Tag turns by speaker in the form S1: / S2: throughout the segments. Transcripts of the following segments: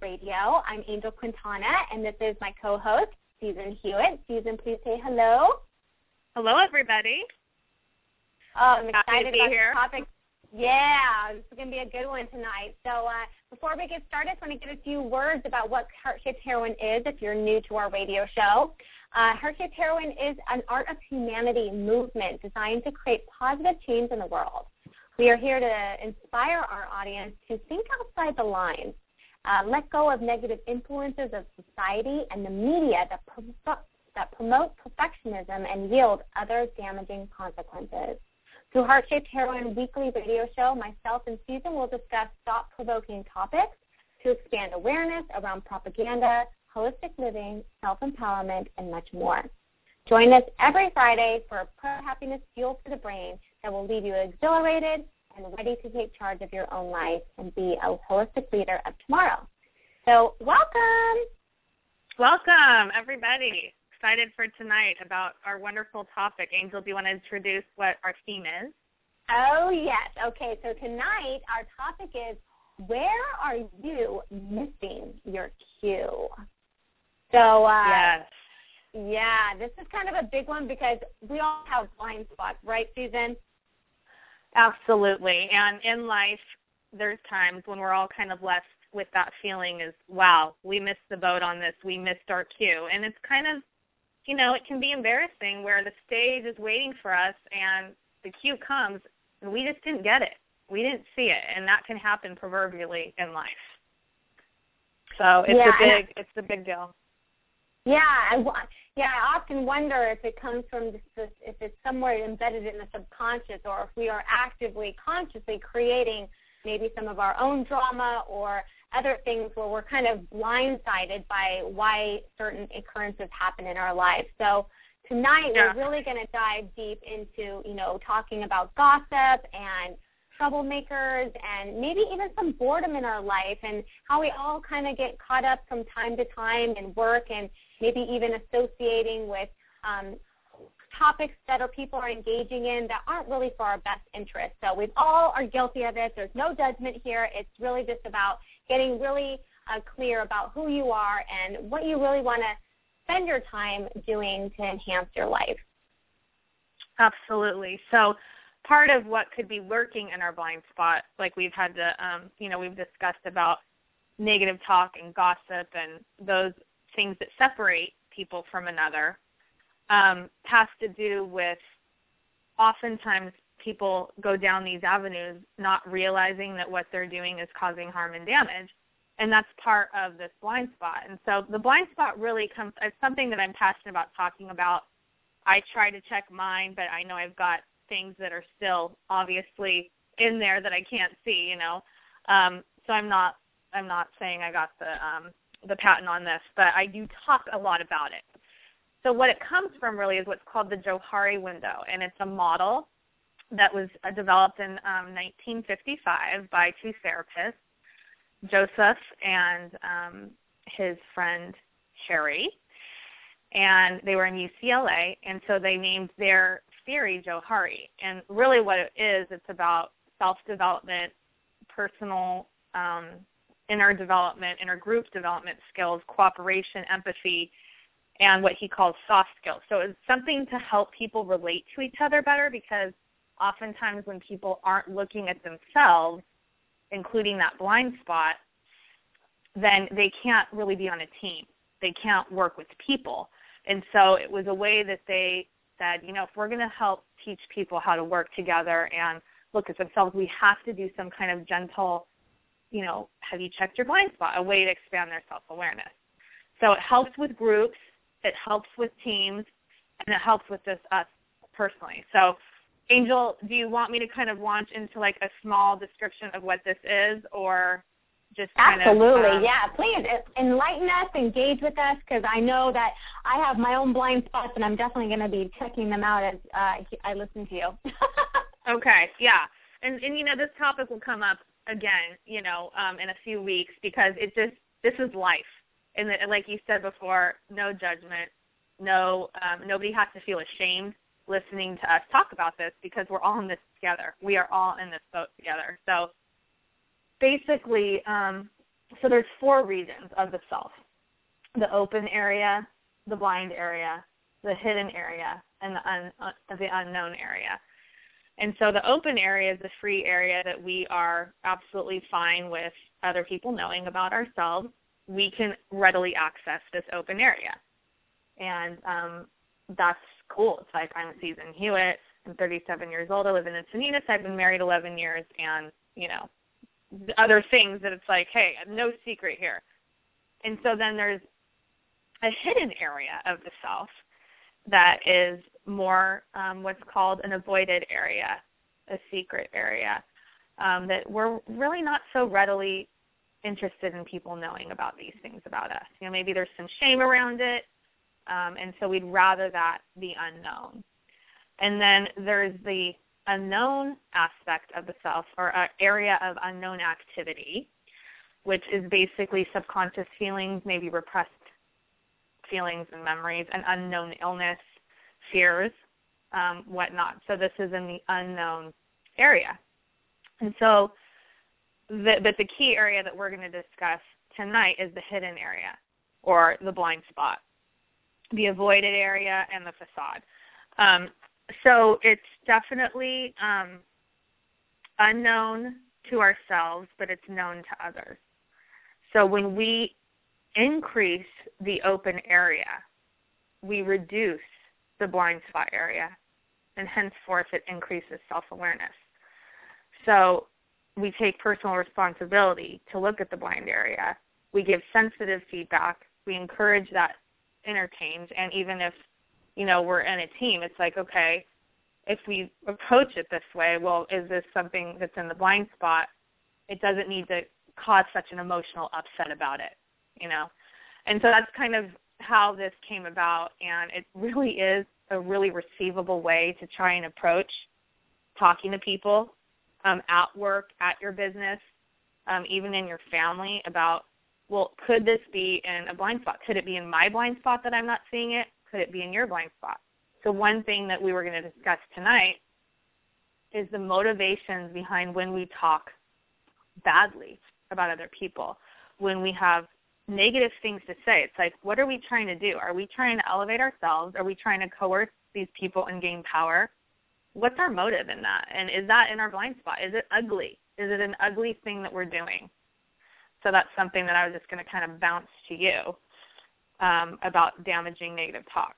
S1: Radio. I'm Angel Quintana, and this is my co-host, Season Hewitt. Season, please say hello.
S2: Hello, everybody.
S1: Oh, I'm excited
S2: Happy to be
S1: about
S2: here.
S1: the topic. Yeah, this is going to be a good one tonight. So uh, before we get started, I want to get a few words about what Heart Shaped Heroine is if you're new to our radio show. Uh, Heart Shaped Heroine is an art of humanity movement designed to create positive change in the world. We are here to inspire our audience to think outside the lines, uh, let go of negative influences of society and the media that, pro- that promote perfectionism and yield other damaging consequences. Through Heart Shaped Heroine Weekly Radio Show, myself and Susan will discuss thought-provoking topics to expand awareness around propaganda, holistic living, self-empowerment, and much more. Join us every Friday for a pro-happiness fuel for the brain that will leave you exhilarated and ready to take charge of your own life and be a holistic leader of tomorrow. So welcome.
S2: Welcome, everybody. Excited for tonight about our wonderful topic. Angel, do you want to introduce what our theme is?
S1: Oh, yes. Okay, so tonight our topic is where are you missing your cue? So, uh,
S2: yes.
S1: yeah, this is kind of a big one because we all have blind spots, right, Season?
S2: Absolutely. And in life, there's times when we're all kind of left with that feeling is, wow, we missed the boat on this. We missed our cue. And it's kind of, you know, it can be embarrassing where the stage is waiting for us and the cue comes and we just didn't get it. We didn't see it. And that can happen proverbially in life. So it's
S1: Yeah,
S2: a big, it's a big deal.
S1: Yeah, I, yeah. I often wonder if it comes from this, this, if it's somewhere embedded in the subconscious, or if we are actively, consciously creating maybe some of our own drama or other things where we're kind of blindsided by why certain occurrences happen in our lives. So tonight
S2: Yeah.
S1: we're really going to dive deep into, you know, talking about gossip and troublemakers and maybe even some boredom in our life and how we all kind of get caught up from time to time in work and maybe even associating with um, topics that our people are engaging in that aren't really for our best interest. So we all are guilty of it. There's no judgment here. It's really just about getting really uh, clear about who you are and what you really want to spend your time doing to enhance your life.
S2: Absolutely. So part of what could be lurking in our blind spot, like we've had to, um, you know, we've discussed about negative talk and gossip and those things that separate people from another, um, has to do with oftentimes people go down these avenues not realizing that what they're doing is causing harm and damage. And that's part of this blind spot. And so the blind spot really comes, it's something that I'm passionate about talking about. I try to check mine, but I know I've got things that are still obviously in there that I can't see, you know. Um, so I'm not I'm not saying I got the um, the patent on this, but I do talk a lot about it. So what it comes from really is what's called the Johari window, and it's a model that was uh, developed in um, 1955 by two therapists, Joseph and um, his friend Harry, and they were in UCLA, and so they named their theory Johari. And really, what it is, it's about self-development, personal um, inner development, inner group development skills, cooperation, empathy, and what he calls soft skills. So it's something to help people relate to each other better because oftentimes when people aren't looking at themselves, including that blind spot, then they can't really be on a team. They can't work with people. And so it was a way that they said, you know, if we're going to help teach people how to work together and look at themselves, we have to do some kind of gentle, you know, have you checked your blind spot, a way to expand their self-awareness. So it helps with groups, it helps with teams, and it helps with just us personally. So Angel, do you want me to kind of launch into like a small description of what this is or just kind
S1: Absolutely,
S2: of, um,
S1: yeah. Please enlighten us, engage with us, because I know that I have my own blind spots, and I'm definitely going to be checking them out as uh, I listen to you.
S2: Okay, yeah. And and you know, this topic will come up again, you know, um, in a few weeks because it just this is life. And like you said before, no judgment, no um, nobody has to feel ashamed listening to us talk about this because we're all in this together. We are all in this boat together. So basically, um, so there's four regions of the self: the open area, the blind area, the hidden area, and the un, uh, the unknown area. And so the open area is the free area that we are absolutely fine with other people knowing about ourselves. We can readily access this open area. And um, that's cool. It's like I'm Season Hewitt. I'm 37 years old. I live in Encinitas. I've been married 11 years, and you know, other things that it's like, hey, no secret here. And so then there's a hidden area of the self that is more um, what's called an avoided area, a secret area, um, that we're really not so readily interested in people knowing about these things about us. You know, maybe there's some shame around it, um, and so we'd rather that be unknown. And then there's the unknown aspect of the self, or uh, area of unknown activity, which is basically subconscious feelings, maybe repressed feelings and memories, and unknown illness, fears, um, whatnot. So this is in the unknown area. And so, the, but the key area that we're going to discuss tonight is the hidden area, or the blind spot, the avoided area, and the facade. Um, so it's definitely um, unknown to ourselves, but it's known to others. So when we increase the open area, we reduce the blind spot area, and henceforth it increases self-awareness. So we take personal responsibility to look at the blind area. We give sensitive feedback. We encourage that interchange, and even if you know, we're in a team, it's like, okay, if we approach it this way, well, is this something that's in the blind spot? It doesn't need to cause such an emotional upset about it, you know. And so that's kind of how this came about, and it really is a really receivable way to try and approach talking to people um, at work, at your business, um, even in your family about, well, could this be in a blind spot? Could it be in my blind spot that I'm not seeing it? could it be in your blind spot? So one thing that we were going to discuss tonight is the motivations behind when we talk badly about other people, when we have negative things to say. It's like, what are we trying to do? Are we trying to elevate ourselves? Are we trying to coerce these people and gain power? What's our motive in that? And is that in our blind spot? Is it ugly? Is it an ugly thing that we're doing? So that's something that I was just going to kind of bounce to you um, about damaging negative talk?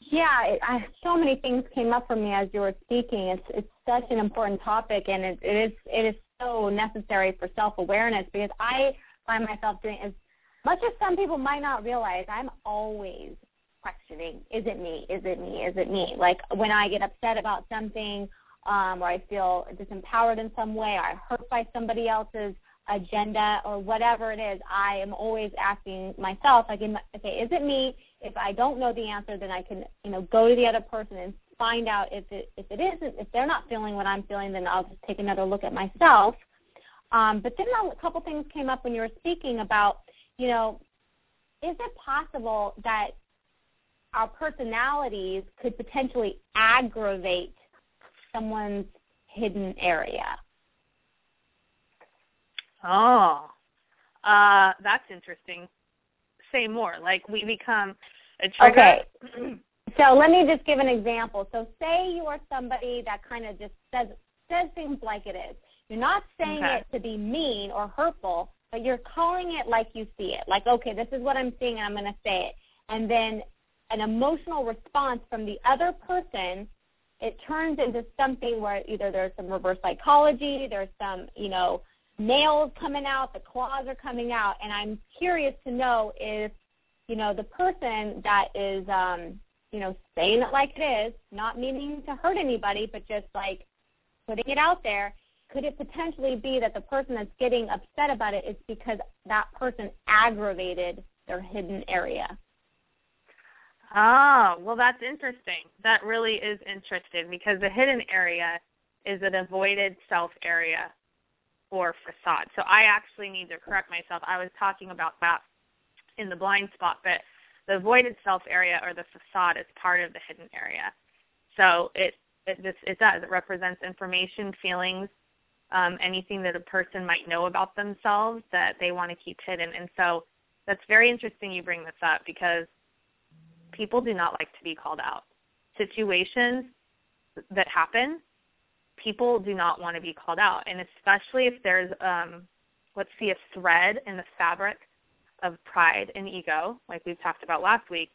S1: Yeah, it, I, so many things came up for me as you were speaking. It's it's such an important topic, and it, it is it is so necessary for self awareness because I find myself doing as much as some people might not realize. I'm always questioning: Is it me? Is it me? Is it me? Like when I get upset about something, um, or I feel disempowered in some way, or I'm hurt by somebody else's agenda or whatever it is, I am always asking myself, like, okay, is it me? If I don't know the answer, then I can, you know, go to the other person and find out if it if it isn't, if they're not feeling what I'm feeling, then I'll just take another look at myself. Um, but then a couple things came up when you were speaking about, you know, is it possible that our personalities could potentially aggravate someone's hidden area?
S2: Oh, uh, that's interesting. Say more. Like we become a trigger.
S1: Okay. So let me just give an example. So say you are somebody that kind of just says says things like it is. You're not saying okay. it to be mean or hurtful, but you're calling it like you see it. Like, okay, this is what I'm seeing and I'm going to say it. And then an emotional response from the other person, it turns into something where either there's some reverse psychology, there's some, you know, nails coming out, the claws are coming out, and I'm curious to know if, you know, the person that is, um, you know, saying it like it is, not meaning to hurt anybody, but just like putting it out there, could it potentially be that the person that's getting upset about it is because that person aggravated their hidden area?
S2: Oh, well, that's interesting. That really is interesting because the hidden area is an avoided self area or facade. So I actually need to correct myself. I was talking about that in the blind spot, but the avoided self area or the facade is part of the hidden area. So it it just it does. It represents information, feelings, um, anything that a person might know about themselves that they want to keep hidden. And so that's very interesting you bring this up because people do not like to be called out. Situations that happen, people do not want to be called out. And especially if there's, um, let's see, a thread in the fabric of pride and ego, like we've talked about last week,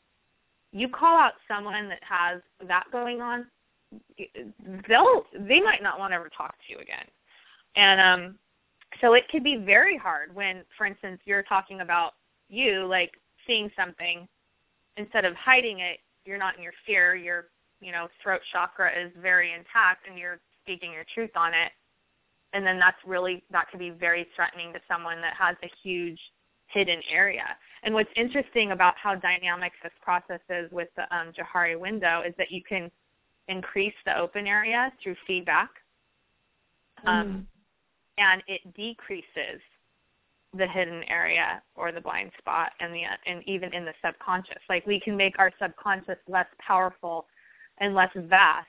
S2: you call out someone that has that going on, they'll they might not want to ever talk to you again. And um so it could be very hard when, for instance, you're talking about you like seeing something instead of hiding it, you're not in your fear, your you know, throat chakra is very intact and you're speaking your truth on it. And then that's really that could be very threatening to someone that has a huge hidden area. And what's interesting about how dynamic this process is with the um, Johari window is that you can increase the open area through feedback, um, mm. And it decreases the hidden area or the blind spot and the and even in the subconscious. Like we can make our subconscious less powerful and less vast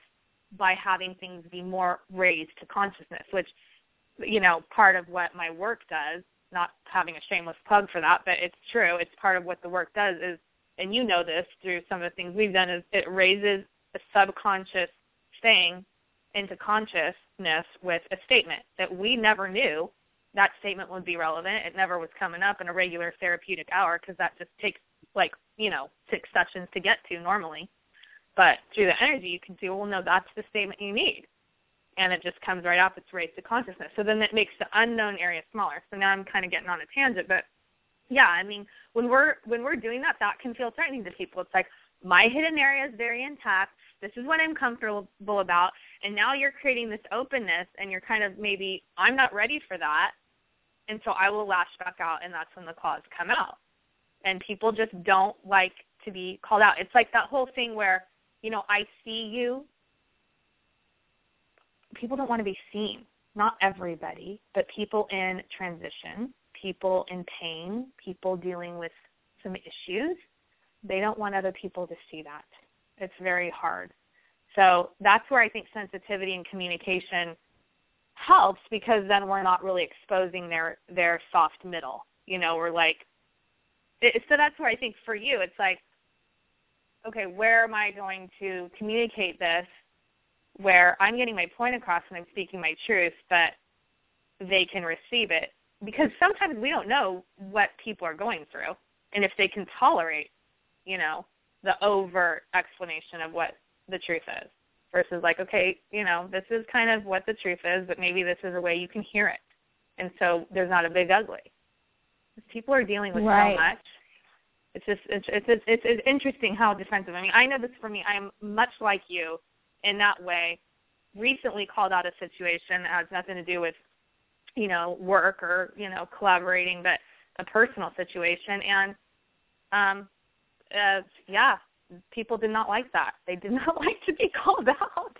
S2: by having things be more raised to consciousness, which you know part of what my work does not having a shameless plug for that, but it's true. It's part of what the work does is, and you know this through some of the things we've done, is it raises a subconscious thing into consciousness with a statement that we never knew that statement would be relevant. It never was coming up in a regular therapeutic hour because that just takes like, you know, six sessions to get to normally. But through the energy, you can see, well, no, that's the statement you need and it just comes right off its race to consciousness. So then it makes the unknown area smaller. So now I'm kind of getting on a tangent, but yeah, I mean, when we're when we're doing that, that can feel threatening to people. It's like my hidden area is very intact. This is what I'm comfortable about, and now you're creating this openness, and you're kind of maybe I'm not ready for that, and so I will lash back out, and that's when the claws come out. And people just don't like to be called out. It's like that whole thing where you know I see you people don't want to be seen. Not everybody, but people in transition, people in pain, people dealing with some issues, they don't want other people to see that. It's very hard. So that's where I think sensitivity and communication helps because then we're not really exposing their their soft middle. You know, we're like it, so that's where I think for you it's like okay, where am I going to communicate this where I'm getting my point across and I'm speaking my truth, but they can receive it. Because sometimes we don't know what people are going through and if they can tolerate, you know, the overt explanation of what the truth is versus like, okay, you know, this is kind of what the truth is, but maybe this is a way you can hear it. And so there's not a big ugly. People are dealing with
S1: right.
S2: so much. It's just it's, it's it's it's interesting how defensive. I mean, I know this for me. I'm much like you in that way recently called out a situation that has nothing to do with you know work or you know collaborating but a personal situation and um uh yeah people did not like that they did not like to be called out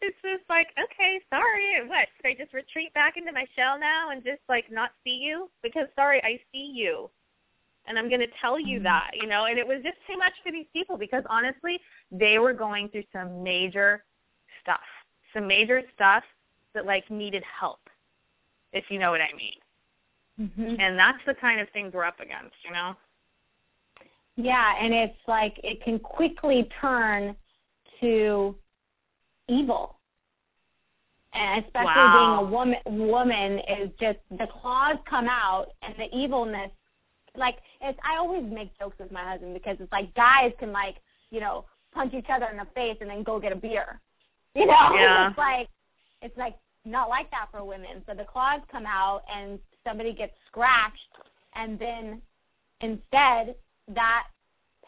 S2: it's just like okay sorry what should i just retreat back into my shell now and just like not see you because sorry i see you and I'm going to tell you mm-hmm. that, you know, and it was just too much for these people because honestly, they were going through some major stuff, some major stuff that like needed help, if you know what I mean. Mm-hmm. And that's the kind of things we're up against, you know.
S1: Yeah, and it's like it can quickly turn to evil. And especially
S2: wow.
S1: being a woman woman is just the claws come out and the evilness like it's I always make jokes with my husband because it's like guys can like, you know, punch each other in the face and then go get a beer. You know?
S2: Yeah.
S1: It's like it's like not like that for women. So the claws come out and somebody gets scratched and then instead that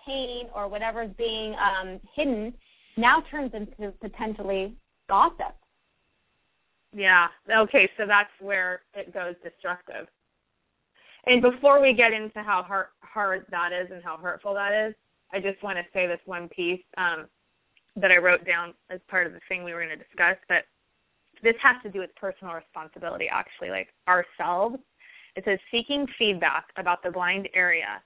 S1: pain or whatever's being um hidden now turns into potentially gossip.
S2: Yeah. Okay, so that's where it goes destructive. And before we get into how hard, hard that is and how hurtful that is, I just want to say this one piece um, that I wrote down as part of the thing we were going to discuss. But this has to do with personal responsibility, actually, like ourselves. It says seeking feedback about the blind area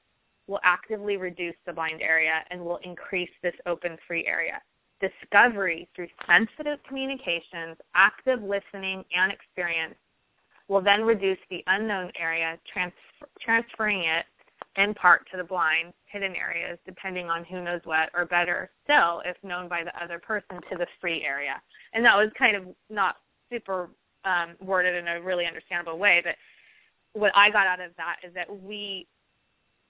S2: will actively reduce the blind area and will increase this open free area. discovery through sensitive communications, active listening, and experience will then reduce the unknown area, transfer, transferring it in part to the blind, hidden areas, depending on who knows what, or better still, if known by the other person, to the free area. And that was kind of not super um, worded in a really understandable way, but what I got out of that is that we,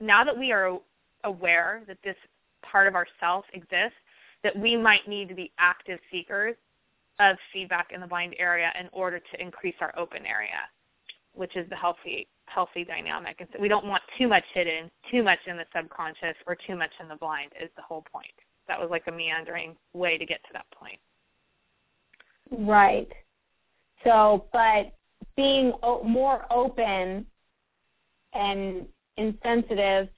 S2: now that we are aware that this part of ourself exists, that we might need to be active seekers of feedback in the blind area in order to increase our open area, which is the healthy healthy dynamic. And so we don't want too much hidden, too much in the subconscious, or too much in the blind. Is the whole point. That was like a meandering way to get to that point.
S1: Right. So, but being o- more open and insensitive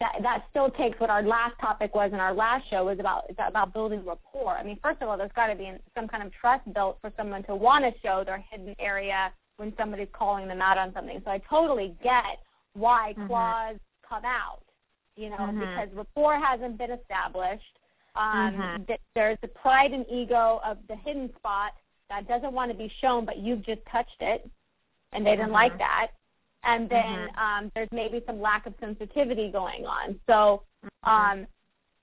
S1: that that still takes what our last topic was in our last show was about is about building rapport. I mean, first of all, there's got to be some kind of trust built for someone to want to show their hidden area when somebody's calling them out on something. So I totally get why mm-hmm. claws come out, you know, mm-hmm. because rapport hasn't been established. Um, mm-hmm. that there's the pride and ego of the hidden spot that doesn't want to be shown, but you've just touched it, and they didn't like mm-hmm. that and then mm-hmm. um, there's maybe some lack of sensitivity going on. So, mm-hmm. um,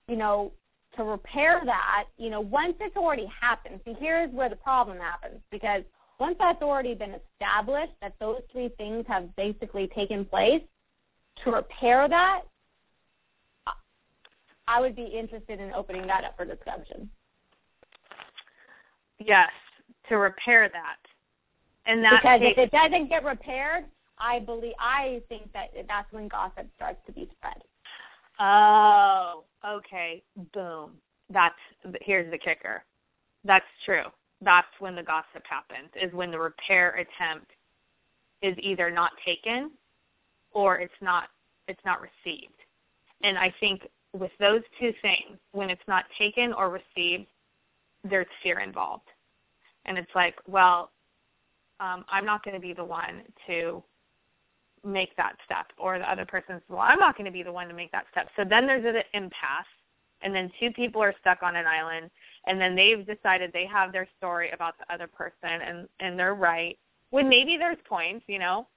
S1: you know, to repair that, you know, once it's already happened, see, here's where the problem happens because once that's already been established that those three things have basically taken place, to repair that, I would be interested in opening that up for discussion.
S2: Yes, to repair that. And that
S1: because takes, if it doesn't get repaired, I believe I think that that's when gossip starts to be spread.
S2: Oh, okay. Boom. That's here's the kicker. That's true. That's when the gossip happens. Is when the repair attempt is either not taken or it's not it's not received. And I think with those two things, when it's not taken or received, there's fear involved. And it's like, well, um, I'm not going to be the one to make that step or the other person's well i'm not going to be the one to make that step. So then there's an impasse and then two people are stuck on an island and then they've decided they have their story about the other person and and they're right when maybe there's points you know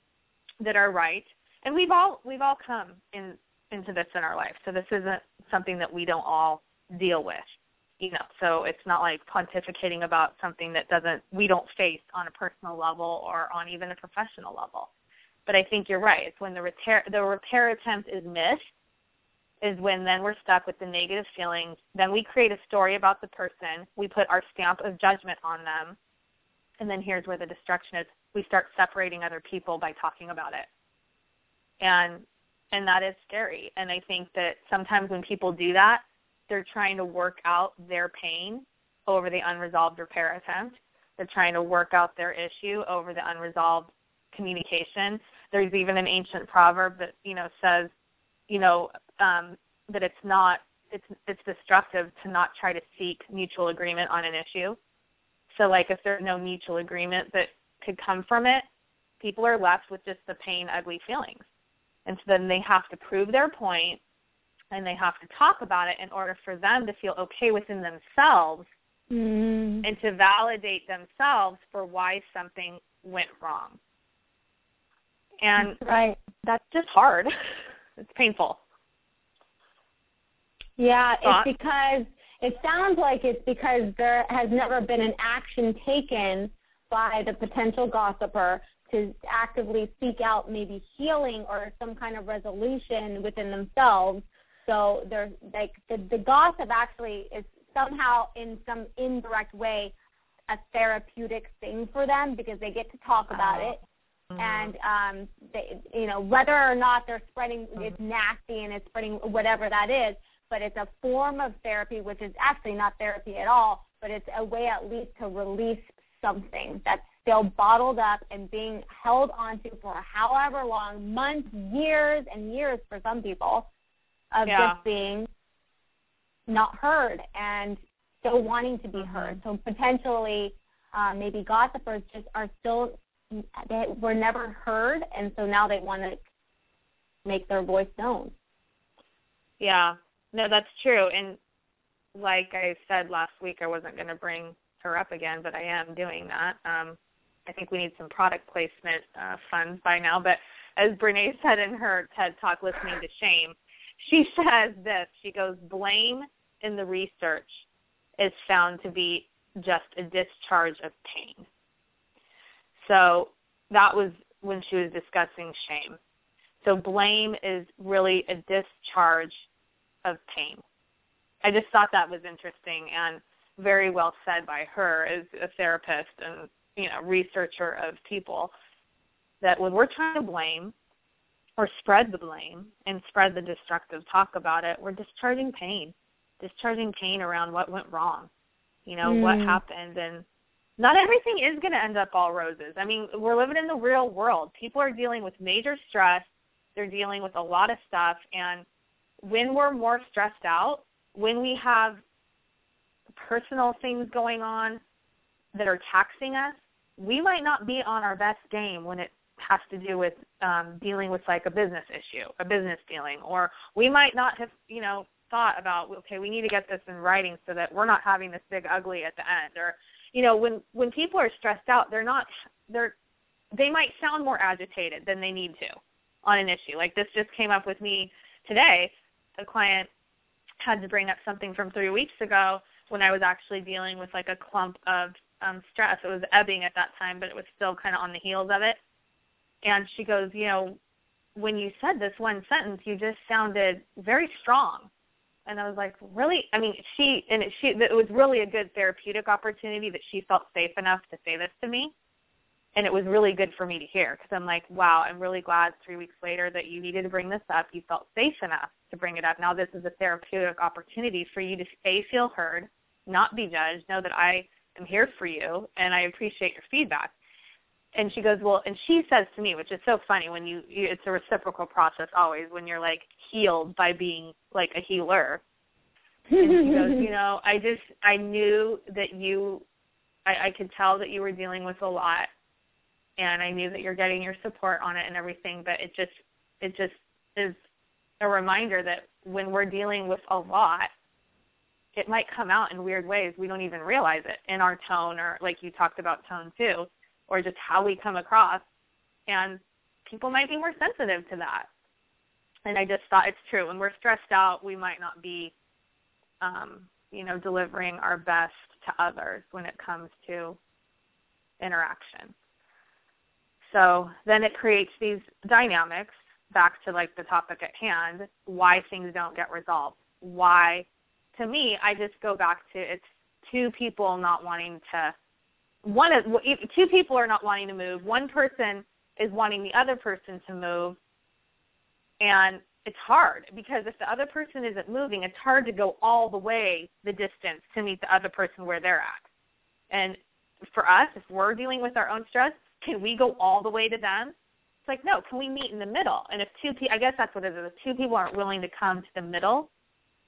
S2: that are right. And we've all we've all come in into this in our life so this isn't something that we don't all deal with you know. So it's not like pontificating about something that doesn't we don't face on a personal level or on even a professional level but I think you're right. It's when the repair the repair attempt is missed is when then we're stuck with the negative feelings. Then we create a story about the person. We put our stamp of judgment on them. And then here's where the destruction is. We start separating other people by talking about it. And and that is scary. And I think that sometimes when people do that, they're trying to work out their pain over the unresolved repair attempt. They're trying to work out their issue over the unresolved communication. There's even an ancient proverb that you know says, you know, um, that it's not it's it's destructive to not try to seek mutual agreement on an issue. So like if there's no mutual agreement that could come from it, people are left with just the pain, ugly feelings. And so then they have to prove their point and they have to talk about it in order for them to feel okay within themselves
S1: mm.
S2: and to validate themselves for why something went wrong. And
S1: right.
S2: that's just hard. it's painful.
S1: Yeah, it's because it sounds like it's because there has never been an action taken by the potential gossiper to actively seek out maybe healing or some kind of resolution within themselves. So they're like the, the gossip actually is somehow in some indirect way a therapeutic thing for them because they get to talk about oh. it. And um, they, you know, whether or not they're spreading, mm-hmm. it's nasty and it's spreading whatever that is, but it's a form of therapy, which is actually not therapy at all, but it's a way at least to release something that's still bottled up and being held onto for however long, months, years, and years for some people, of yeah. just being not heard and still wanting to be mm-hmm. heard. So potentially, uh, maybe gossipers just are still they were never heard, and so now they want to make their voice known.
S2: Yeah, no, that's true. And like I said last week, I wasn't going to bring her up again, but I am doing that. Um, I think we need some product placement uh, funds by now. But as Brene said in her TED Talk, listening to shame, she says this. She goes, blame in the research is found to be just a discharge of pain. So that was when she was discussing shame. So blame is really a discharge of pain. I just thought that was interesting and very well said by her as a therapist and you know researcher of people that when we're trying to blame or spread the blame and spread the destructive talk about it, we're discharging pain, discharging pain around what went wrong, you know, mm. what happened. And not everything is going to end up all roses. I mean, we're living in the real world. People are dealing with major stress. They're dealing with a lot of stuff. And when we're more stressed out, when we have personal things going on that are taxing us, we might not be on our best game when it has to do with um, dealing with like a business issue, a business dealing, or we might not have, you know, thought about okay, we need to get this in writing so that we're not having this big ugly at the end, or you know, when when people are stressed out, they're not they're they might sound more agitated than they need to on an issue. Like this just came up with me today. A client had to bring up something from three weeks ago when I was actually dealing with like a clump of um, stress. It was ebbing at that time, but it was still kind of on the heels of it and she goes, you know, when you said this one sentence, you just sounded very strong. And I was like, really? I mean, she and it, she it was really a good therapeutic opportunity that she felt safe enough to say this to me, and it was really good for me to hear because I'm like, wow, I'm really glad three weeks later that you needed to bring this up. You felt safe enough to bring it up. Now this is a therapeutic opportunity for you to a feel heard, not be judged, know that I am here for you, and I appreciate your feedback and she goes, well, and she says to me, which is so funny when you, you it's a reciprocal process always when you're like healed by being like a healer. And she goes, you know, I just I knew that you, I, I could tell that you were dealing with a lot, and I knew that you're getting your support on it and everything, but it just it just is a reminder that when we're dealing with a lot, it might come out in weird ways we don't even realize it in our tone or like you talked about tone too or just how we come across. And people might be more sensitive to that. And I just thought it's true. When we're stressed out, we might not be, um, you know, delivering our best to others when it comes to interaction. So then it creates these dynamics back to like the topic at hand, why things don't get resolved. Why, to me, I just go back to it's two people not wanting to one of two people are not wanting to move. One person is wanting the other person to move, and it's hard because if the other person isn't moving, it's hard to go all the way the distance to meet the other person where they're at. And for us, if we're dealing with our own stress, can we go all the way to them? It's like no. Can we meet in the middle? And if two, pe- I guess that's what it is. If two people aren't willing to come to the middle,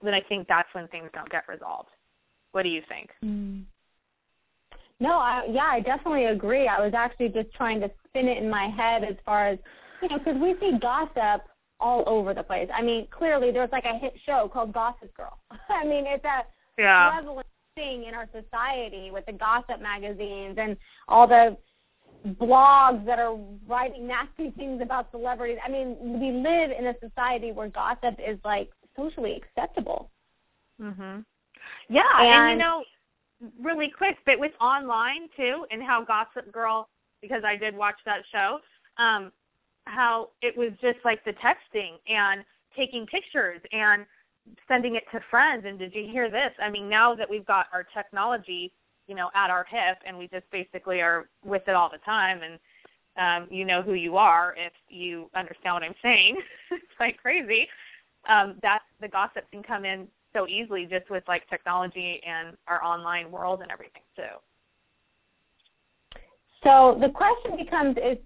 S2: then I think that's when things don't get resolved. What do you think?
S1: Mm. No, I, yeah, I definitely agree. I was actually just trying to spin it in my head as far as, you know, because we see gossip all over the place. I mean, clearly there's like a hit show called Gossip Girl. I mean, it's a yeah. prevalent thing in our society with the gossip magazines and all the blogs that are writing nasty things about celebrities. I mean, we live in a society where gossip is like socially acceptable.
S2: Mhm. Yeah, and, and you know, really quick, but with online too, and how Gossip Girl, because I did watch that show, um, how it was just like the texting and taking pictures and sending it to friends. And did you hear this? I mean, now that we've got our technology, you know, at our hip, and we just basically are with it all the time, and um, you know who you are if you understand what I'm saying. it's like crazy. Um, that the gossip can come in so easily just with like technology and our online world and everything too.
S1: So the question becomes is,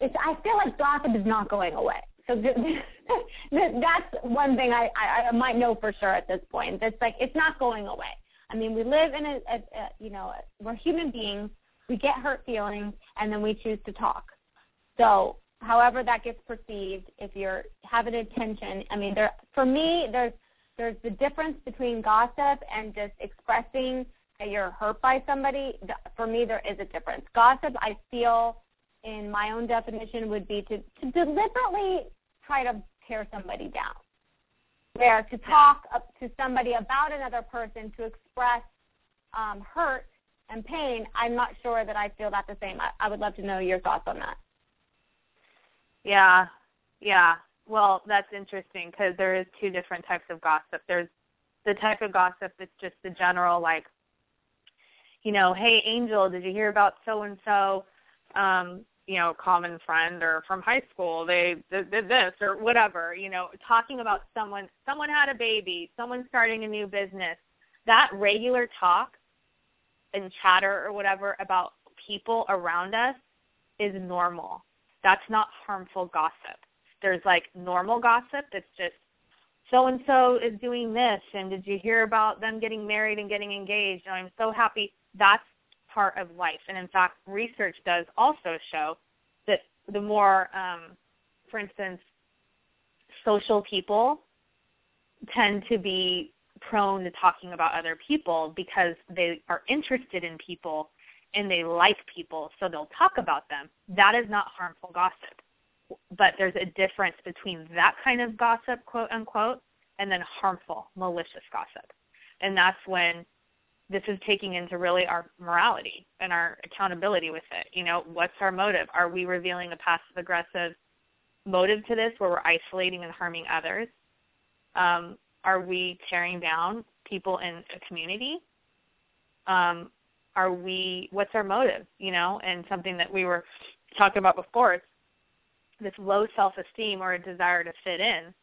S1: is I feel like gossip is not going away. So that's one thing I, I, I might know for sure at this point. That's like it's not going away. I mean, we live in a, a, a you know, we're human beings. We get hurt feelings, and then we choose to talk. So, however that gets perceived, if you're having attention, I mean, there for me, there's there's the difference between gossip and just expressing that you're hurt by somebody. For me, there is a difference. Gossip, I feel, in my own definition, would be to, to deliberately try to tear somebody down. Where to talk up to somebody about another person to express um, hurt and pain, I'm not sure that I feel that the same. I, I would love to know your thoughts on that.
S2: Yeah, yeah. Well, that's interesting because there is two different types of gossip. There's the type of gossip that's just the general, like, you know, hey Angel, did you hear about so and so? Um, you know, common friend or from high school, they did, did this or whatever. You know, talking about someone, someone had a baby, someone starting a new business. That regular talk and chatter or whatever about people around us is normal. That's not harmful gossip. There's like normal gossip that's just so and so is doing this and did you hear about them getting married and getting engaged and I'm so happy. That's part of life. And in fact, research does also show that the more um for instance social people tend to be prone to talking about other people because they are interested in people and they like people, so they'll talk about them. That is not harmful gossip. But there's a difference between that kind of gossip, quote unquote, and then harmful, malicious gossip. And that's when this is taking into really our morality and our accountability with it. You know, what's our motive? Are we revealing a passive aggressive motive to this where we're isolating and harming others? Um, are we tearing down people in a community? Um, are we what's our motive you know and something that we were talking about before it's this low self esteem or a desire to fit in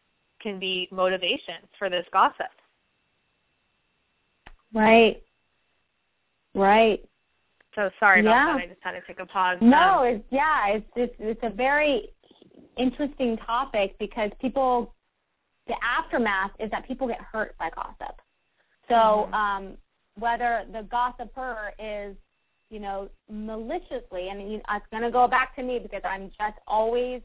S2: can be motivation for this gossip.
S1: Right. Right.
S2: So sorry about yeah. that. I just had to take a pause.
S1: No um, it's yeah it's it's it's a very interesting topic because people the aftermath is that people get hurt by gossip. So mm-hmm. um whether the gossiper is, you know, maliciously, and you, it's going to go back to me because I'm just always,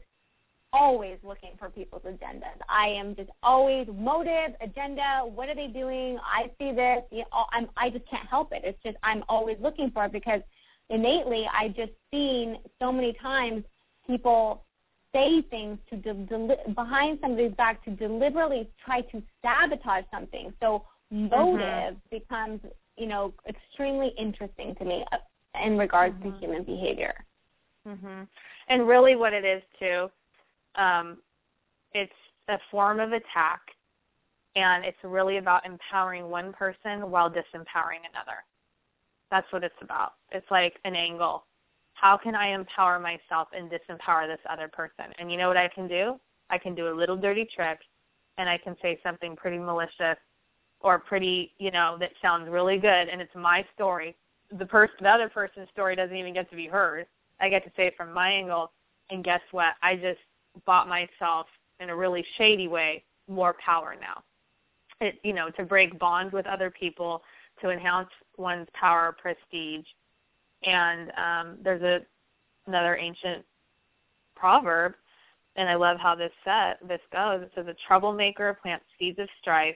S1: always looking for people's agendas. I am just always motive, agenda. What are they doing? I see this. You know, I'm, I just can't help it. It's just I'm always looking for it because innately I just seen so many times people say things to de- de- behind somebody's back to deliberately try to sabotage something. So mm-hmm. motive mm-hmm. becomes you know, extremely interesting to me in regards mm-hmm. to human behavior.
S2: Mhm. And really what it is too, um, it's a form of attack and it's really about empowering one person while disempowering another. That's what it's about. It's like an angle. How can I empower myself and disempower this other person? And you know what I can do? I can do a little dirty trick and I can say something pretty malicious or pretty, you know, that sounds really good and it's my story. The person the other person's story doesn't even get to be heard. I get to say it from my angle and guess what? I just bought myself in a really shady way more power now. It you know, to break bonds with other people, to enhance one's power, prestige. And um there's a another ancient proverb and I love how this set this goes. It says a troublemaker plants seeds of strife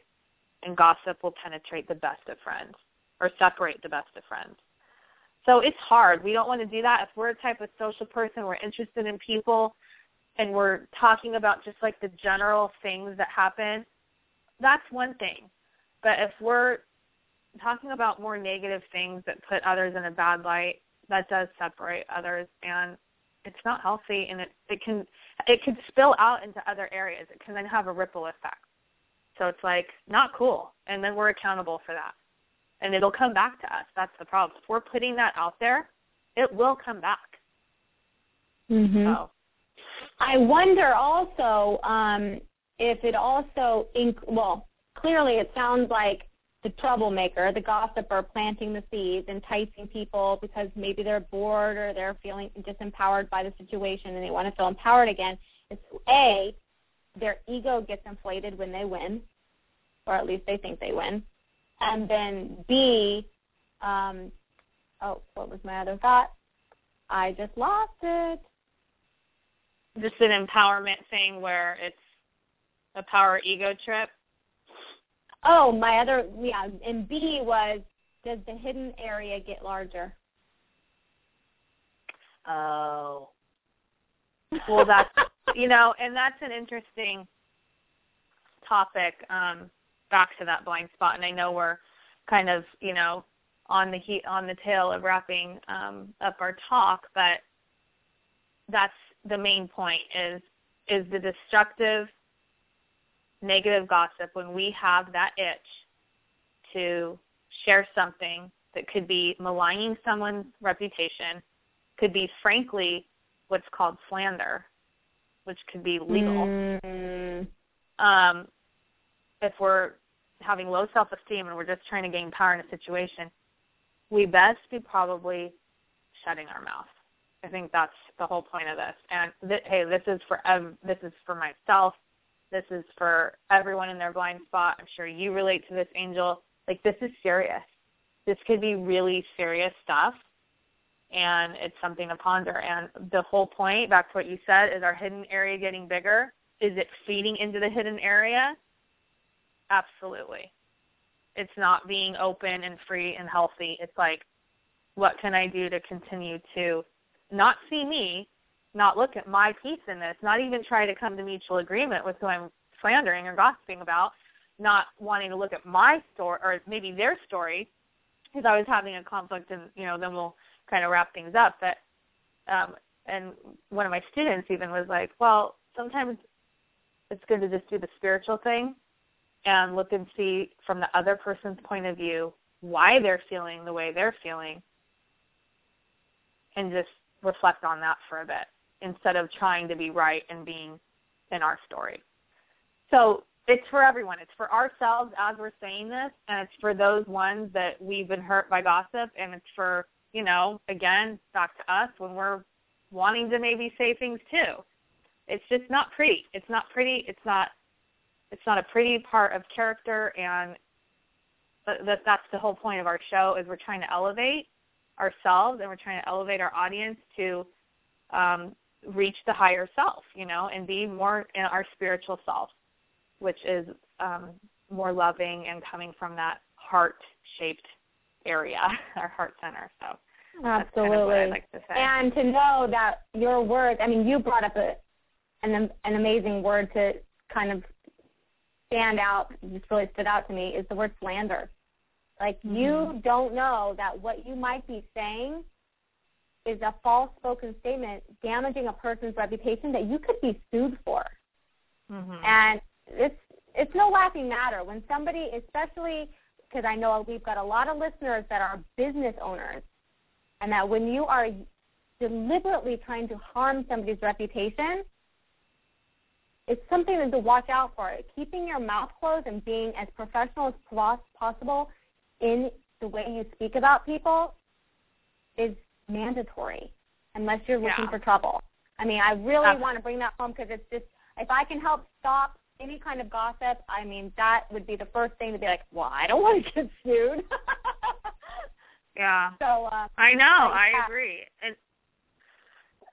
S2: and gossip will penetrate the best of friends or separate the best of friends. So it's hard. We don't want to do that. If we're a type of social person, we're interested in people, and we're talking about just like the general things that happen, that's one thing. But if we're talking about more negative things that put others in a bad light, that does separate others and it's not healthy and it, it can it could spill out into other areas. It can then have a ripple effect. So it's like not cool, and then we're accountable for that, and it'll come back to us. That's the problem. If we're putting that out there, it will come back.
S1: Mm-hmm. So. I wonder also um, if it also inc- well clearly it sounds like the troublemaker, the gossiper, planting the seeds, enticing people because maybe they're bored or they're feeling disempowered by the situation and they want to feel empowered again. It's a their ego gets inflated when they win, or at least they think they win. And then B, um, oh, what was my other thought? I just lost it.
S2: Just an empowerment thing where it's a power ego trip.
S1: Oh, my other yeah, and B was does the hidden area get larger?
S2: Oh. Well, that's you know, and that's an interesting topic. Um, back to that blind spot, and I know we're kind of you know on the heat on the tail of wrapping um, up our talk, but that's the main point is is the destructive negative gossip when we have that itch to share something that could be maligning someone's reputation, could be frankly what's called slander, which could be legal.
S1: Mm.
S2: Um, if we're having low self-esteem and we're just trying to gain power in a situation, we best be probably shutting our mouth. I think that's the whole point of this. And th- hey, this is for ev- this is for myself. This is for everyone in their blind spot. I'm sure you relate to this, Angel. Like this is serious. This could be really serious stuff, and it's something to ponder. And the whole point, back to what you said, is our hidden area getting bigger? Is it feeding into the hidden area? Absolutely. It's not being open and free and healthy. It's like, what can I do to continue to not see me, not look at my piece in this, not even try to come to mutual agreement with who I'm slandering or gossiping about, not wanting to look at my story or maybe their story, because I was having a conflict, and you know, then we'll kind of wrap things up. But um, and one of my students even was like, well, sometimes it's good to just do the spiritual thing and look and see from the other person's point of view why they're feeling the way they're feeling and just reflect on that for a bit instead of trying to be right and being in our story. So it's for everyone. It's for ourselves as we're saying this, and it's for those ones that we've been hurt by gossip, and it's for, you know, again, back to us when we're wanting to maybe say things too. It's just not pretty. It's not pretty. It's not it's not a pretty part of character and that that's the whole point of our show is we're trying to elevate ourselves and we're trying to elevate our audience to um, reach the higher self, you know, and be more in our spiritual self, which is um, more loving and coming from that heart-shaped area, our heart center. So
S1: absolutely,
S2: kind of like to
S1: and to know that your words. I mean, you brought up a an an amazing word to kind of stand out, just really stood out to me, is the word slander. Like mm-hmm. you don't know that what you might be saying is a false spoken statement damaging a person's reputation that you could be sued for.
S2: Mm-hmm.
S1: And it's it's no laughing matter when somebody, especially because I know we've got a lot of listeners that are business owners, and that when you are deliberately trying to harm somebody's reputation, it's something that to watch out for. Keeping your mouth closed and being as professional as possible in the way you speak about people is mandatory unless you're looking
S2: yeah.
S1: for trouble. I mean, I really Absolutely. want to bring that home because it's just if I can help stop any kind of gossip, I mean, that would be the first thing to be like, well, I don't want to get sued.
S2: yeah.
S1: So uh,
S2: I know, I, I agree. And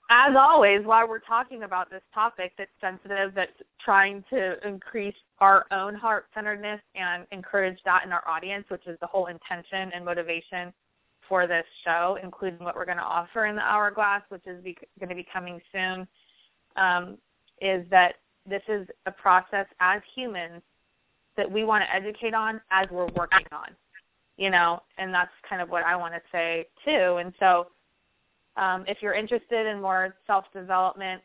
S2: as always, while we're talking about this topic that's sensitive, that's trying to increase our own heart centeredness and encourage that in our audience, which is the whole intention and motivation for this show, including what we're going to offer in the hourglass, which is be- going to be coming soon, um, is that this is a process as humans that we want to educate on as we're working on, you know, and that's kind of what I want to say too. And so um, if you're interested in more self-development,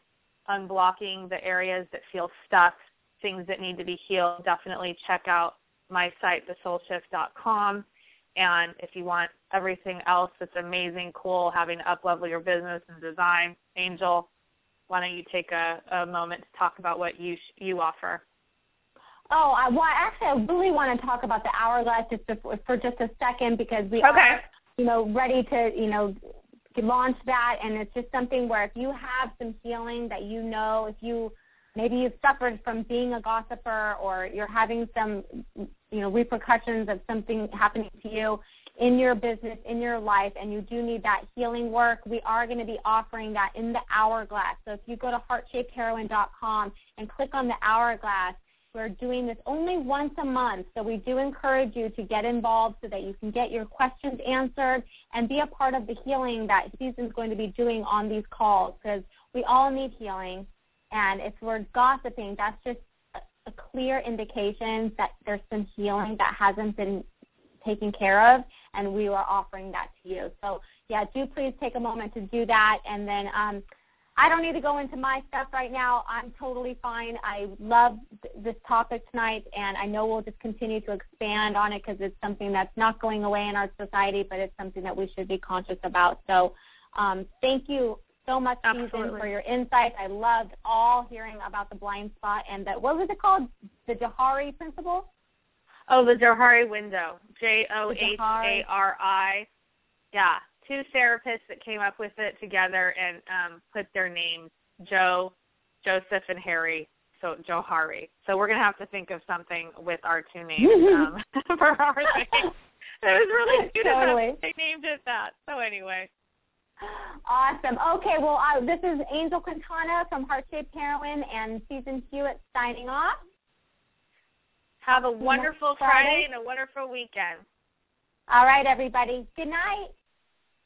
S2: unblocking the areas that feel stuck, things that need to be healed, definitely check out my site, thesoulshift.com. And if you want everything else that's amazing, cool, having to uplevel your business and design, Angel, why don't you take a, a moment to talk about what you you offer?
S1: Oh, I, well, actually, I really want to talk about the hourglass just for, for just a second because we
S2: okay.
S1: are, you know, ready to, you know, launch that and it's just something where if you have some healing that you know if you maybe you've suffered from being a gossiper or you're having some you know repercussions of something happening to you in your business in your life and you do need that healing work we are going to be offering that in the hourglass. So if you go to heartshapedheroine.com and click on the hourglass We're doing this only once a month, so we do encourage you to get involved so that you can get your questions answered and be a part of the healing that Season's going to be doing on these calls because we all need healing. And if we're gossiping, that's just a, clear indication that there's some healing that hasn't been taken care of, and we are offering that to you. So, yeah, do please take a moment to do that. And then um, I don't need to go into my stuff right now. I'm totally fine. I love th- this topic tonight, and I know we'll just continue to expand on it because it's something that's not going away in our society, but it's something that we should be conscious about. So, um, thank you so much. Season, for your insights. I loved all hearing about the blind spot and that, what was it called? The Johari principle.
S2: Oh, the Johari window. J O H A R I. Yeah, two therapists that came up with it together and um, put their names, Joe, Joseph, and Harry. So Johari. So we're gonna have to think of something with our two names um, for our thing. It was really cute
S1: totally.
S2: they named it that. So anyway.
S1: Awesome. Okay, well, uh, this is Angel Quintana from Heart Shaped Heroine and Season Hewitt signing off.
S2: Have a wonderful
S1: Friday.
S2: Friday and a wonderful weekend.
S1: All right, everybody. Good night.